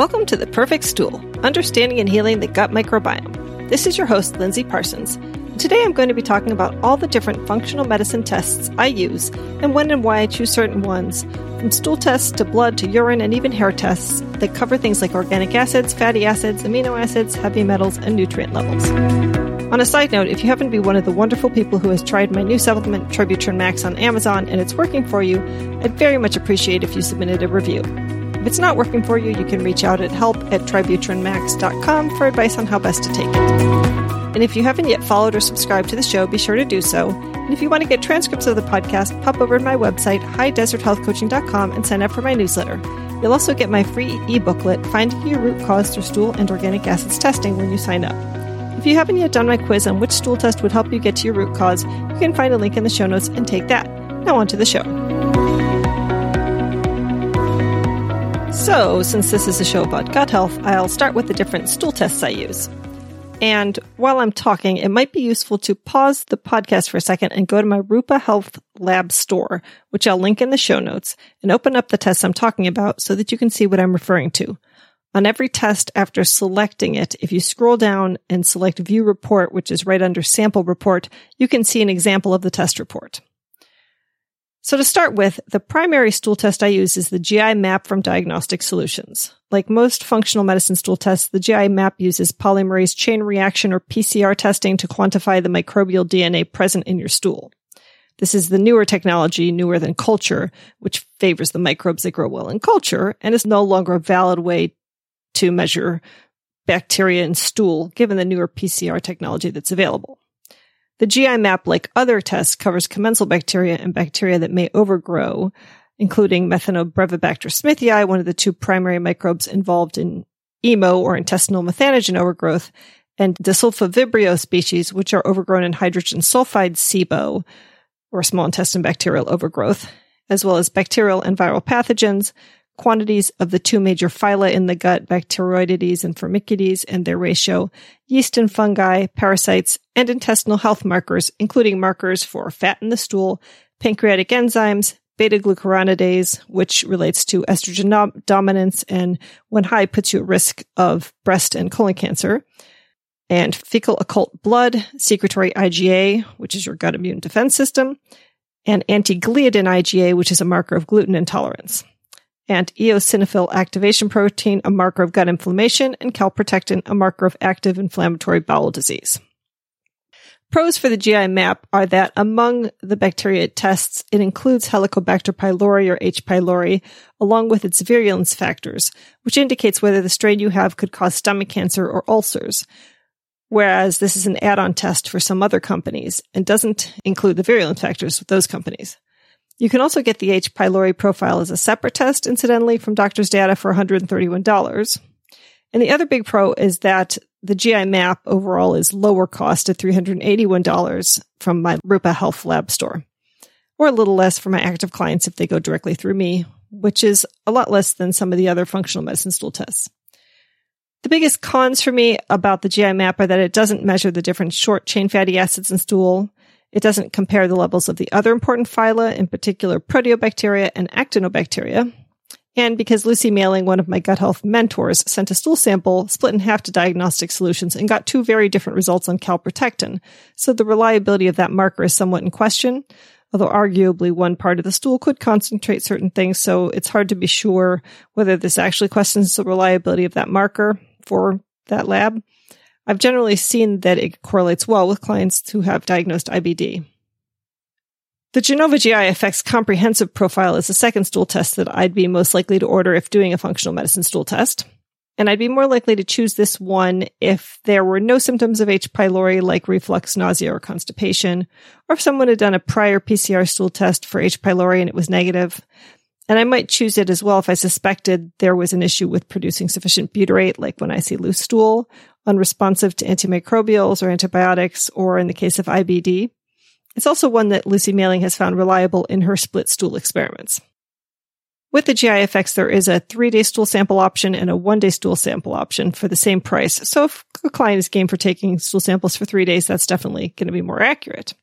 Welcome to The Perfect Stool Understanding and Healing the Gut Microbiome. This is your host, Lindsey Parsons. Today I'm going to be talking about all the different functional medicine tests I use and when and why I choose certain ones, from stool tests to blood to urine and even hair tests that cover things like organic acids, fatty acids, amino acids, heavy metals, and nutrient levels. On a side note, if you happen to be one of the wonderful people who has tried my new supplement, Tributyrin Max, on Amazon and it's working for you, I'd very much appreciate if you submitted a review. If it's not working for you, you can reach out at help at tributyrinmax.com for advice on how best to take it. And if you haven't yet followed or subscribed to the show, be sure to do so. And if you want to get transcripts of the podcast, pop over to my website, highdeserthealthcoaching.com, and sign up for my newsletter. You'll also get my free e-booklet, Finding Your Root Cause Through Stool and Organic Acids Testing, when you sign up. If you haven't yet done my quiz on which stool test would help you get to your root cause, you can find a link in the show notes and take that. Now on to the show. So, since this is a show about gut health, I'll start with the different stool tests I use. And while I'm talking, it might be useful to pause the podcast for a second and go to my Rupa Health Lab store, which I'll link in the show notes, and open up the tests I'm talking about so that you can see what I'm referring to. On every test after selecting it, if you scroll down and select View Report, which is right under Sample Report, you can see an example of the test report. So to start with, the primary stool test I use is the GI map from Diagnostic Solutions. Like most functional medicine stool tests, the GI map uses polymerase chain reaction or PCR testing to quantify the microbial DNA present in your stool. This is the newer technology, newer than culture, which favors the microbes that grow well in culture and is no longer a valid way to measure bacteria in stool given the newer PCR technology that's available. The GI map, like other tests, covers commensal bacteria and bacteria that may overgrow, including Methanobrevibacter smithii, one of the two primary microbes involved in IMO or intestinal methanogen overgrowth, and Desulfovibrio species, which are overgrown in hydrogen sulfide SIBO, or small intestine bacterial overgrowth, as well as bacterial and viral pathogens, quantities of the two major phyla in the gut, Bacteroidetes and Firmicutes, and their ratio, yeast and fungi, parasites, and intestinal health markers, including markers for fat in the stool, pancreatic enzymes, beta glucuronidase, which relates to estrogen dominance and when high puts you at risk of breast and colon cancer, and fecal occult blood, secretory IgA, which is your gut immune defense system, and anti-gliadin IgA, which is a marker of gluten intolerance and eosinophil activation protein, a marker of gut inflammation, and calprotectin, a marker of active inflammatory bowel disease. Pros for the GI map are that among the bacteria it tests, it includes Helicobacter pylori or H. pylori, along with its virulence factors, which indicates whether the strain you have could cause stomach cancer or ulcers. Whereas this is an add-on test for some other companies and doesn't include the virulence factors with those companies. You can also get the H. pylori profile as a separate test, incidentally, from Doctor's Data for $131. And the other big pro is that the GI map overall is lower cost at $381 from my Rupa Health Lab store, or a little less for my active clients if they go directly through me, which is a lot less than some of the other functional medicine stool tests. The biggest cons for me about the GI map are that it doesn't measure the different short chain fatty acids in stool. It doesn't compare the levels of the other important phyla, in particular proteobacteria and actinobacteria. And because Lucy Mailing, one of my gut health mentors, sent a stool sample split in half to diagnostic solutions and got two very different results on calprotectin. So the reliability of that marker is somewhat in question, although arguably one part of the stool could concentrate certain things. So it's hard to be sure whether this actually questions the reliability of that marker for that lab. I've generally seen that it correlates well with clients who have diagnosed IBD. The Genova GI Effects Comprehensive Profile is the second stool test that I'd be most likely to order if doing a functional medicine stool test. And I'd be more likely to choose this one if there were no symptoms of H. pylori like reflux, nausea, or constipation, or if someone had done a prior PCR stool test for H. pylori and it was negative. And I might choose it as well if I suspected there was an issue with producing sufficient butyrate, like when I see loose stool, unresponsive to antimicrobials or antibiotics, or in the case of IBD. It's also one that Lucy Mailing has found reliable in her split stool experiments. With the GI there is a three day stool sample option and a one day stool sample option for the same price. So if a client is game for taking stool samples for three days, that's definitely going to be more accurate.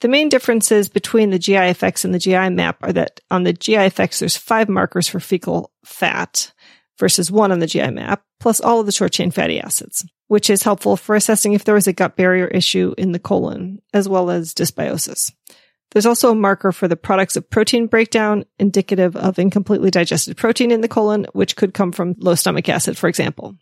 The main differences between the GI effects and the GI map are that on the GI effects, there's five markers for fecal fat, versus one on the GI map, plus all of the short chain fatty acids, which is helpful for assessing if there is a gut barrier issue in the colon, as well as dysbiosis. There's also a marker for the products of protein breakdown indicative of incompletely digested protein in the colon, which could come from low stomach acid, for example.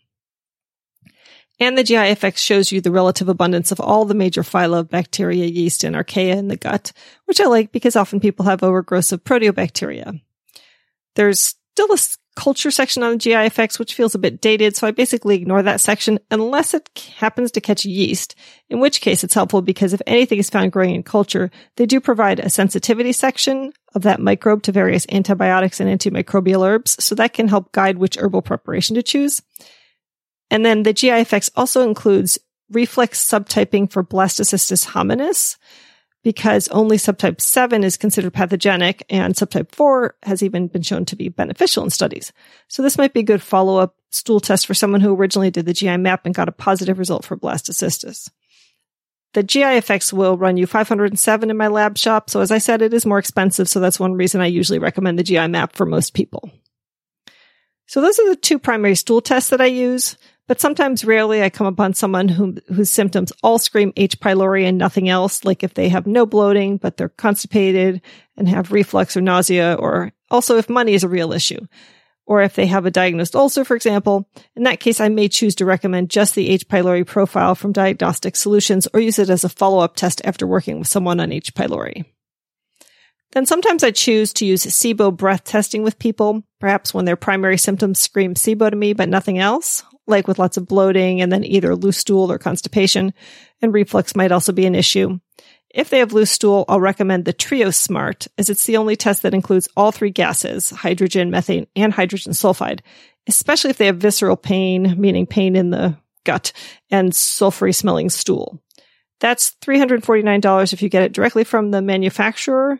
And the GI Effects shows you the relative abundance of all the major phyla of bacteria, yeast, and archaea in the gut, which I like because often people have overgrowth of proteobacteria. There's still a culture section on the GI Effects, which feels a bit dated, so I basically ignore that section unless it happens to catch yeast, in which case it's helpful because if anything is found growing in culture, they do provide a sensitivity section of that microbe to various antibiotics and antimicrobial herbs, so that can help guide which herbal preparation to choose. And then the GI Effects also includes reflex subtyping for Blastocystis hominis, because only subtype 7 is considered pathogenic and subtype 4 has even been shown to be beneficial in studies. So this might be a good follow-up stool test for someone who originally did the GI map and got a positive result for blastocystis. The GI Effects will run you 507 in my lab shop. So as I said, it is more expensive. So that's one reason I usually recommend the GI map for most people. So those are the two primary stool tests that I use. But sometimes rarely I come upon someone who, whose symptoms all scream H. pylori and nothing else, like if they have no bloating, but they're constipated and have reflux or nausea, or also if money is a real issue. Or if they have a diagnosed ulcer, for example, in that case, I may choose to recommend just the H. pylori profile from Diagnostic Solutions or use it as a follow-up test after working with someone on H. pylori. Then sometimes I choose to use SIBO breath testing with people, perhaps when their primary symptoms scream SIBO to me, but nothing else, like with lots of bloating and then either loose stool or constipation, and reflux might also be an issue. If they have loose stool, I'll recommend the Trio Smart, as it's the only test that includes all three gases, hydrogen, methane, and hydrogen sulfide, especially if they have visceral pain, meaning pain in the gut, and sulfury smelling stool. That's $349 if you get it directly from the manufacturer,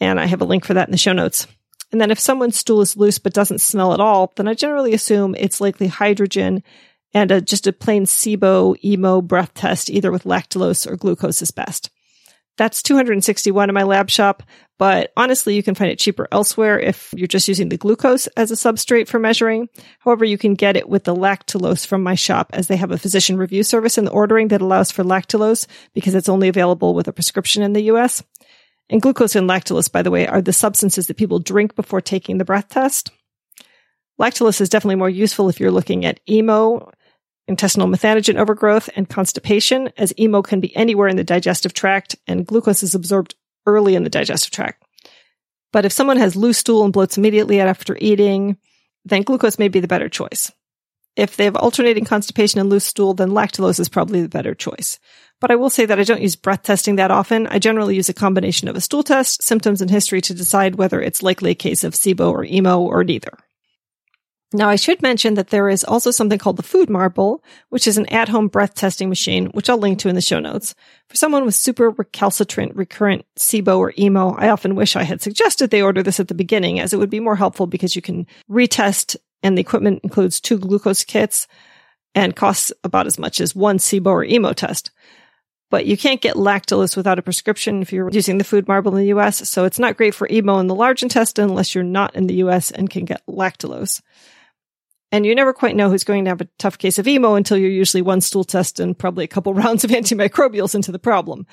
and I have a link for that in the show notes. And then if someone's stool is loose but doesn't smell at all, then I generally assume it's likely hydrogen and a, just a plain SIBO IMO breath test, either with lactulose or glucose is best. That's 261 in my lab shop, but honestly, you can find it cheaper elsewhere if you're just using the glucose as a substrate for measuring. However, you can get it with the lactulose from my shop as they have a physician review service in the ordering that allows for lactulose because it's only available with a prescription in the US. And glucose and lactulose, by the way, are the substances that people drink before taking the breath test. Lactulose is definitely more useful if you're looking at IMO, intestinal methanogen overgrowth, and constipation, as IMO can be anywhere in the digestive tract, and glucose is absorbed early in the digestive tract. But if someone has loose stool and bloats immediately after eating, then glucose may be the better choice. If they have alternating constipation and loose stool, then lactulose is probably the better choice. But I will say that I don't use breath testing that often. I generally use a combination of a stool test, symptoms, and history to decide whether it's likely a case of SIBO or IMO or neither. Now, I should mention that there is also something called the FoodMarble, which is an at-home breath testing machine, which I'll link to in the show notes. For someone with super recalcitrant recurrent SIBO or IMO, I often wish I had suggested they order this at the beginning, as it would be more helpful because you can retest, and the equipment includes two glucose kits and costs about as much as one SIBO or IMO test but you can't get lactulose without a prescription if you're using the FoodMarble in the US. So it's not great for IMO in the large intestine unless you're not in the US and can get lactulose. And you never quite know who's going to have a tough case of EMO until you're usually one stool test and probably a couple rounds of antimicrobials into the problem.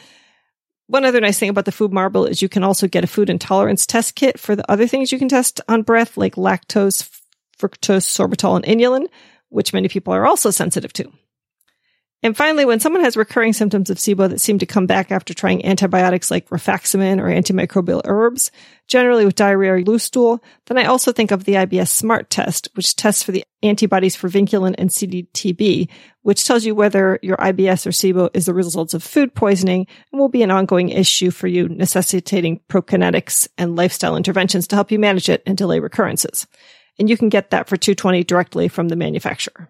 One other nice thing about the FoodMarble is you can also get a food intolerance test kit for the other things you can test on breath, like lactose, fructose, sorbitol, and inulin, which many people are also sensitive to. And finally, when someone has recurring symptoms of SIBO that seem to come back after trying antibiotics like rifaximin or antimicrobial herbs, generally with diarrhea or loose stool, then I also think of the IBS SMART test, which tests for the antibodies for vinculin and CDTB, which tells you whether your IBS or SIBO is the result of food poisoning and will be an ongoing issue for you, necessitating prokinetics and lifestyle interventions to help you manage it and delay recurrences. And you can get that for 220 directly from the manufacturer.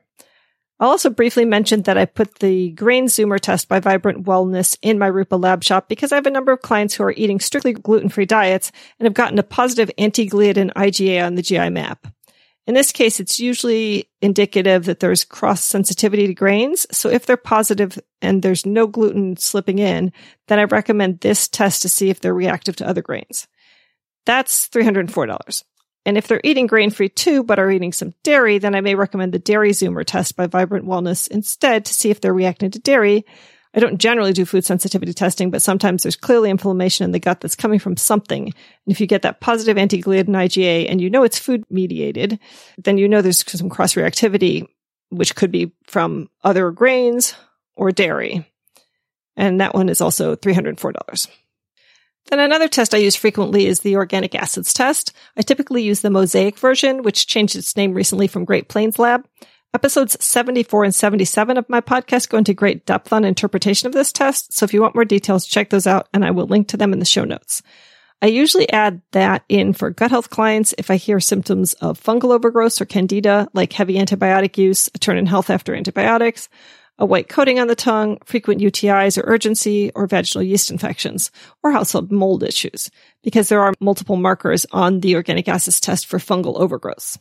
I'll also briefly mention that I put the grain zoomer test by Vibrant Wellness in my Rupa lab shop because I have a number of clients who are eating strictly gluten-free diets and have gotten a positive anti-gliadin IgA on the GI map. In this case, it's usually indicative that there's cross sensitivity to grains. So if they're positive and there's no gluten slipping in, then I recommend this test to see if they're reactive to other grains. That's $304. And if they're eating grain free too, but are eating some dairy, then I may recommend the Dairy Zoomer test by Vibrant Wellness instead to see if they're reacting to dairy. I don't generally do food sensitivity testing, but sometimes there's clearly inflammation in the gut that's coming from something. And if you get that positive anti-gliadin IgA and you know it's food mediated, then you know there's some cross reactivity, which could be from other grains or dairy. And that one is also $304. Then another test I use frequently is the organic acids test. I typically use the Mosaic version, which changed its name recently from Great Plains Lab. Episodes 74 and 77 of my podcast go into great depth on interpretation of this test. So if you want more details, check those out and I will link to them in the show notes. I usually add that in for gut health clients if I hear symptoms of fungal overgrowth or candida, like heavy antibiotic use, a turn in health after antibiotics, a white coating on the tongue, frequent UTIs or urgency, or vaginal yeast infections, or household mold issues, because there are multiple markers on the organic acids test for fungal overgrowth.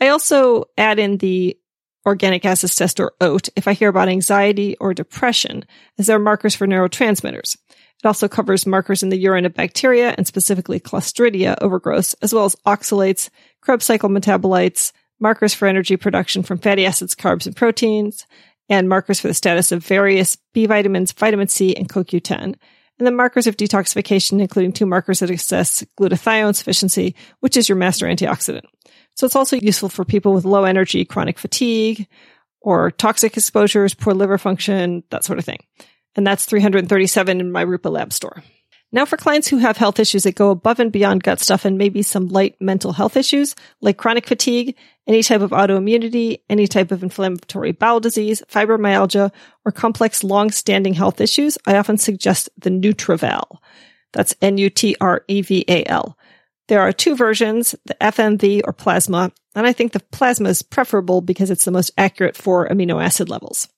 I also add in the organic acids test or OAT if I hear about anxiety or depression, as there are markers for neurotransmitters. It also covers markers in the urine of bacteria and specifically Clostridia overgrowth, as well as oxalates, Krebs cycle metabolites, markers for energy production from fatty acids, carbs, and proteins, and markers for the status of various B vitamins, vitamin C, and CoQ10. And then markers of detoxification, including two markers that assess glutathione sufficiency, which is your master antioxidant. So it's also useful for people with low energy, chronic fatigue, or toxic exposures, poor liver function, that sort of thing. And that's 337 in my Rupa Lab store. Now for clients who have health issues that go above and beyond gut stuff and maybe some light mental health issues like chronic fatigue, any type of autoimmunity, any type of inflammatory bowel disease, fibromyalgia, or complex long-standing health issues, I often suggest the NutrEval. That's N-U-T-R-E-V-A-L. There are two versions, the FMV or plasma, and I think the plasma is preferable because it's the most accurate for amino acid levels.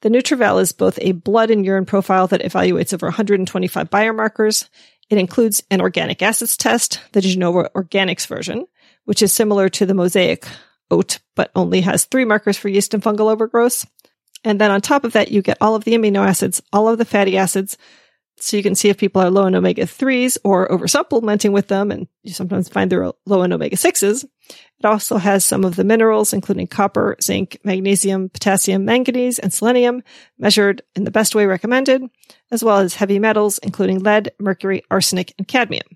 The NutrEval is both a blood and urine profile that evaluates over 125 biomarkers. It includes an organic acids test, the Genova Organics version, which is similar to the Mosaic OAT, but only has three markers for yeast and fungal overgrowth. And then on top of that, you get all of the amino acids, all of the fatty acids, so you can see if people are low in omega 3s or over supplementing with them, and you sometimes find they're low in omega 6s. It also has some of the minerals, including copper, zinc, magnesium, potassium, manganese, and selenium, measured in the best way recommended, as well as heavy metals, including lead, mercury, arsenic, and cadmium.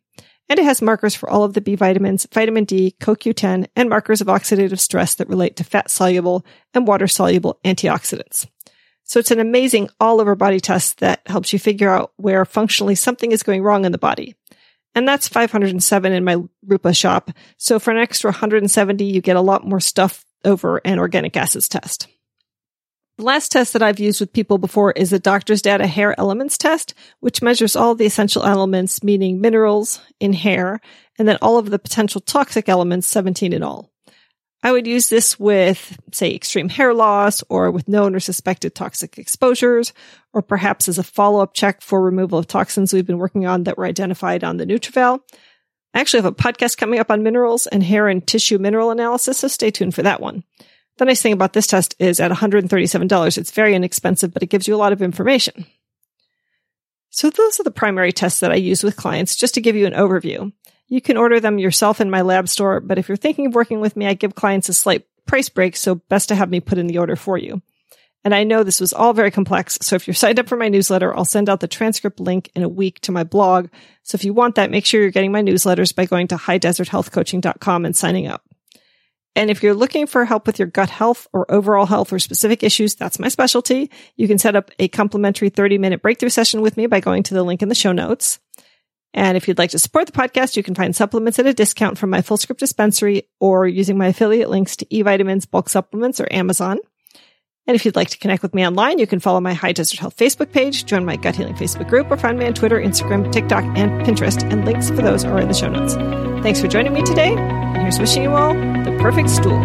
And it has markers for all of the B vitamins, vitamin D, CoQ10, and markers of oxidative stress that relate to fat soluble and water soluble antioxidants. So it's an amazing all over body test that helps you figure out where functionally something is going wrong in the body. And that's 507 in my Rupa shop. So for an extra 170, you get a lot more stuff over an organic acids test. The last test that I've used with people before is the Doctor's Data Hair Elements test, which measures all the essential elements, meaning minerals in hair, and then all of the potential toxic elements, 17 in all. I would use this with, say, extreme hair loss or with known or suspected toxic exposures, or perhaps as a follow-up check for removal of toxins we've been working on that were identified on the NutrEval. I actually have a podcast coming up on minerals and hair and tissue mineral analysis, so stay tuned for that one. The nice thing about this test is at $137, it's very inexpensive, but it gives you a lot of information. So those are the primary tests that I use with clients, just to give you an overview. You can order them yourself in my lab store, but if you're thinking of working with me, I give clients a slight price break, so best to have me put in the order for you. And I know this was all very complex, so if you're signed up for my newsletter, I'll send out the transcript link in a week to my blog. So if you want that, make sure you're getting my newsletters by going to highdeserthealthcoaching.com and signing up. And if you're looking for help with your gut health or overall health or specific issues, that's my specialty. You can set up a complimentary 30 minute breakthrough session with me by going to the link in the show notes. And if you'd like to support the podcast, you can find supplements at a discount from my Fullscript dispensary or using my affiliate links to eVitamins, bulk supplements, or Amazon. And if you'd like to connect with me online, you can follow my High Desert Health Facebook page, join my Gut Healing Facebook group, or find me on Twitter, Instagram, TikTok, and Pinterest. And links for those are in the show notes. Thanks for joining me today. And here's wishing you all the perfect stool.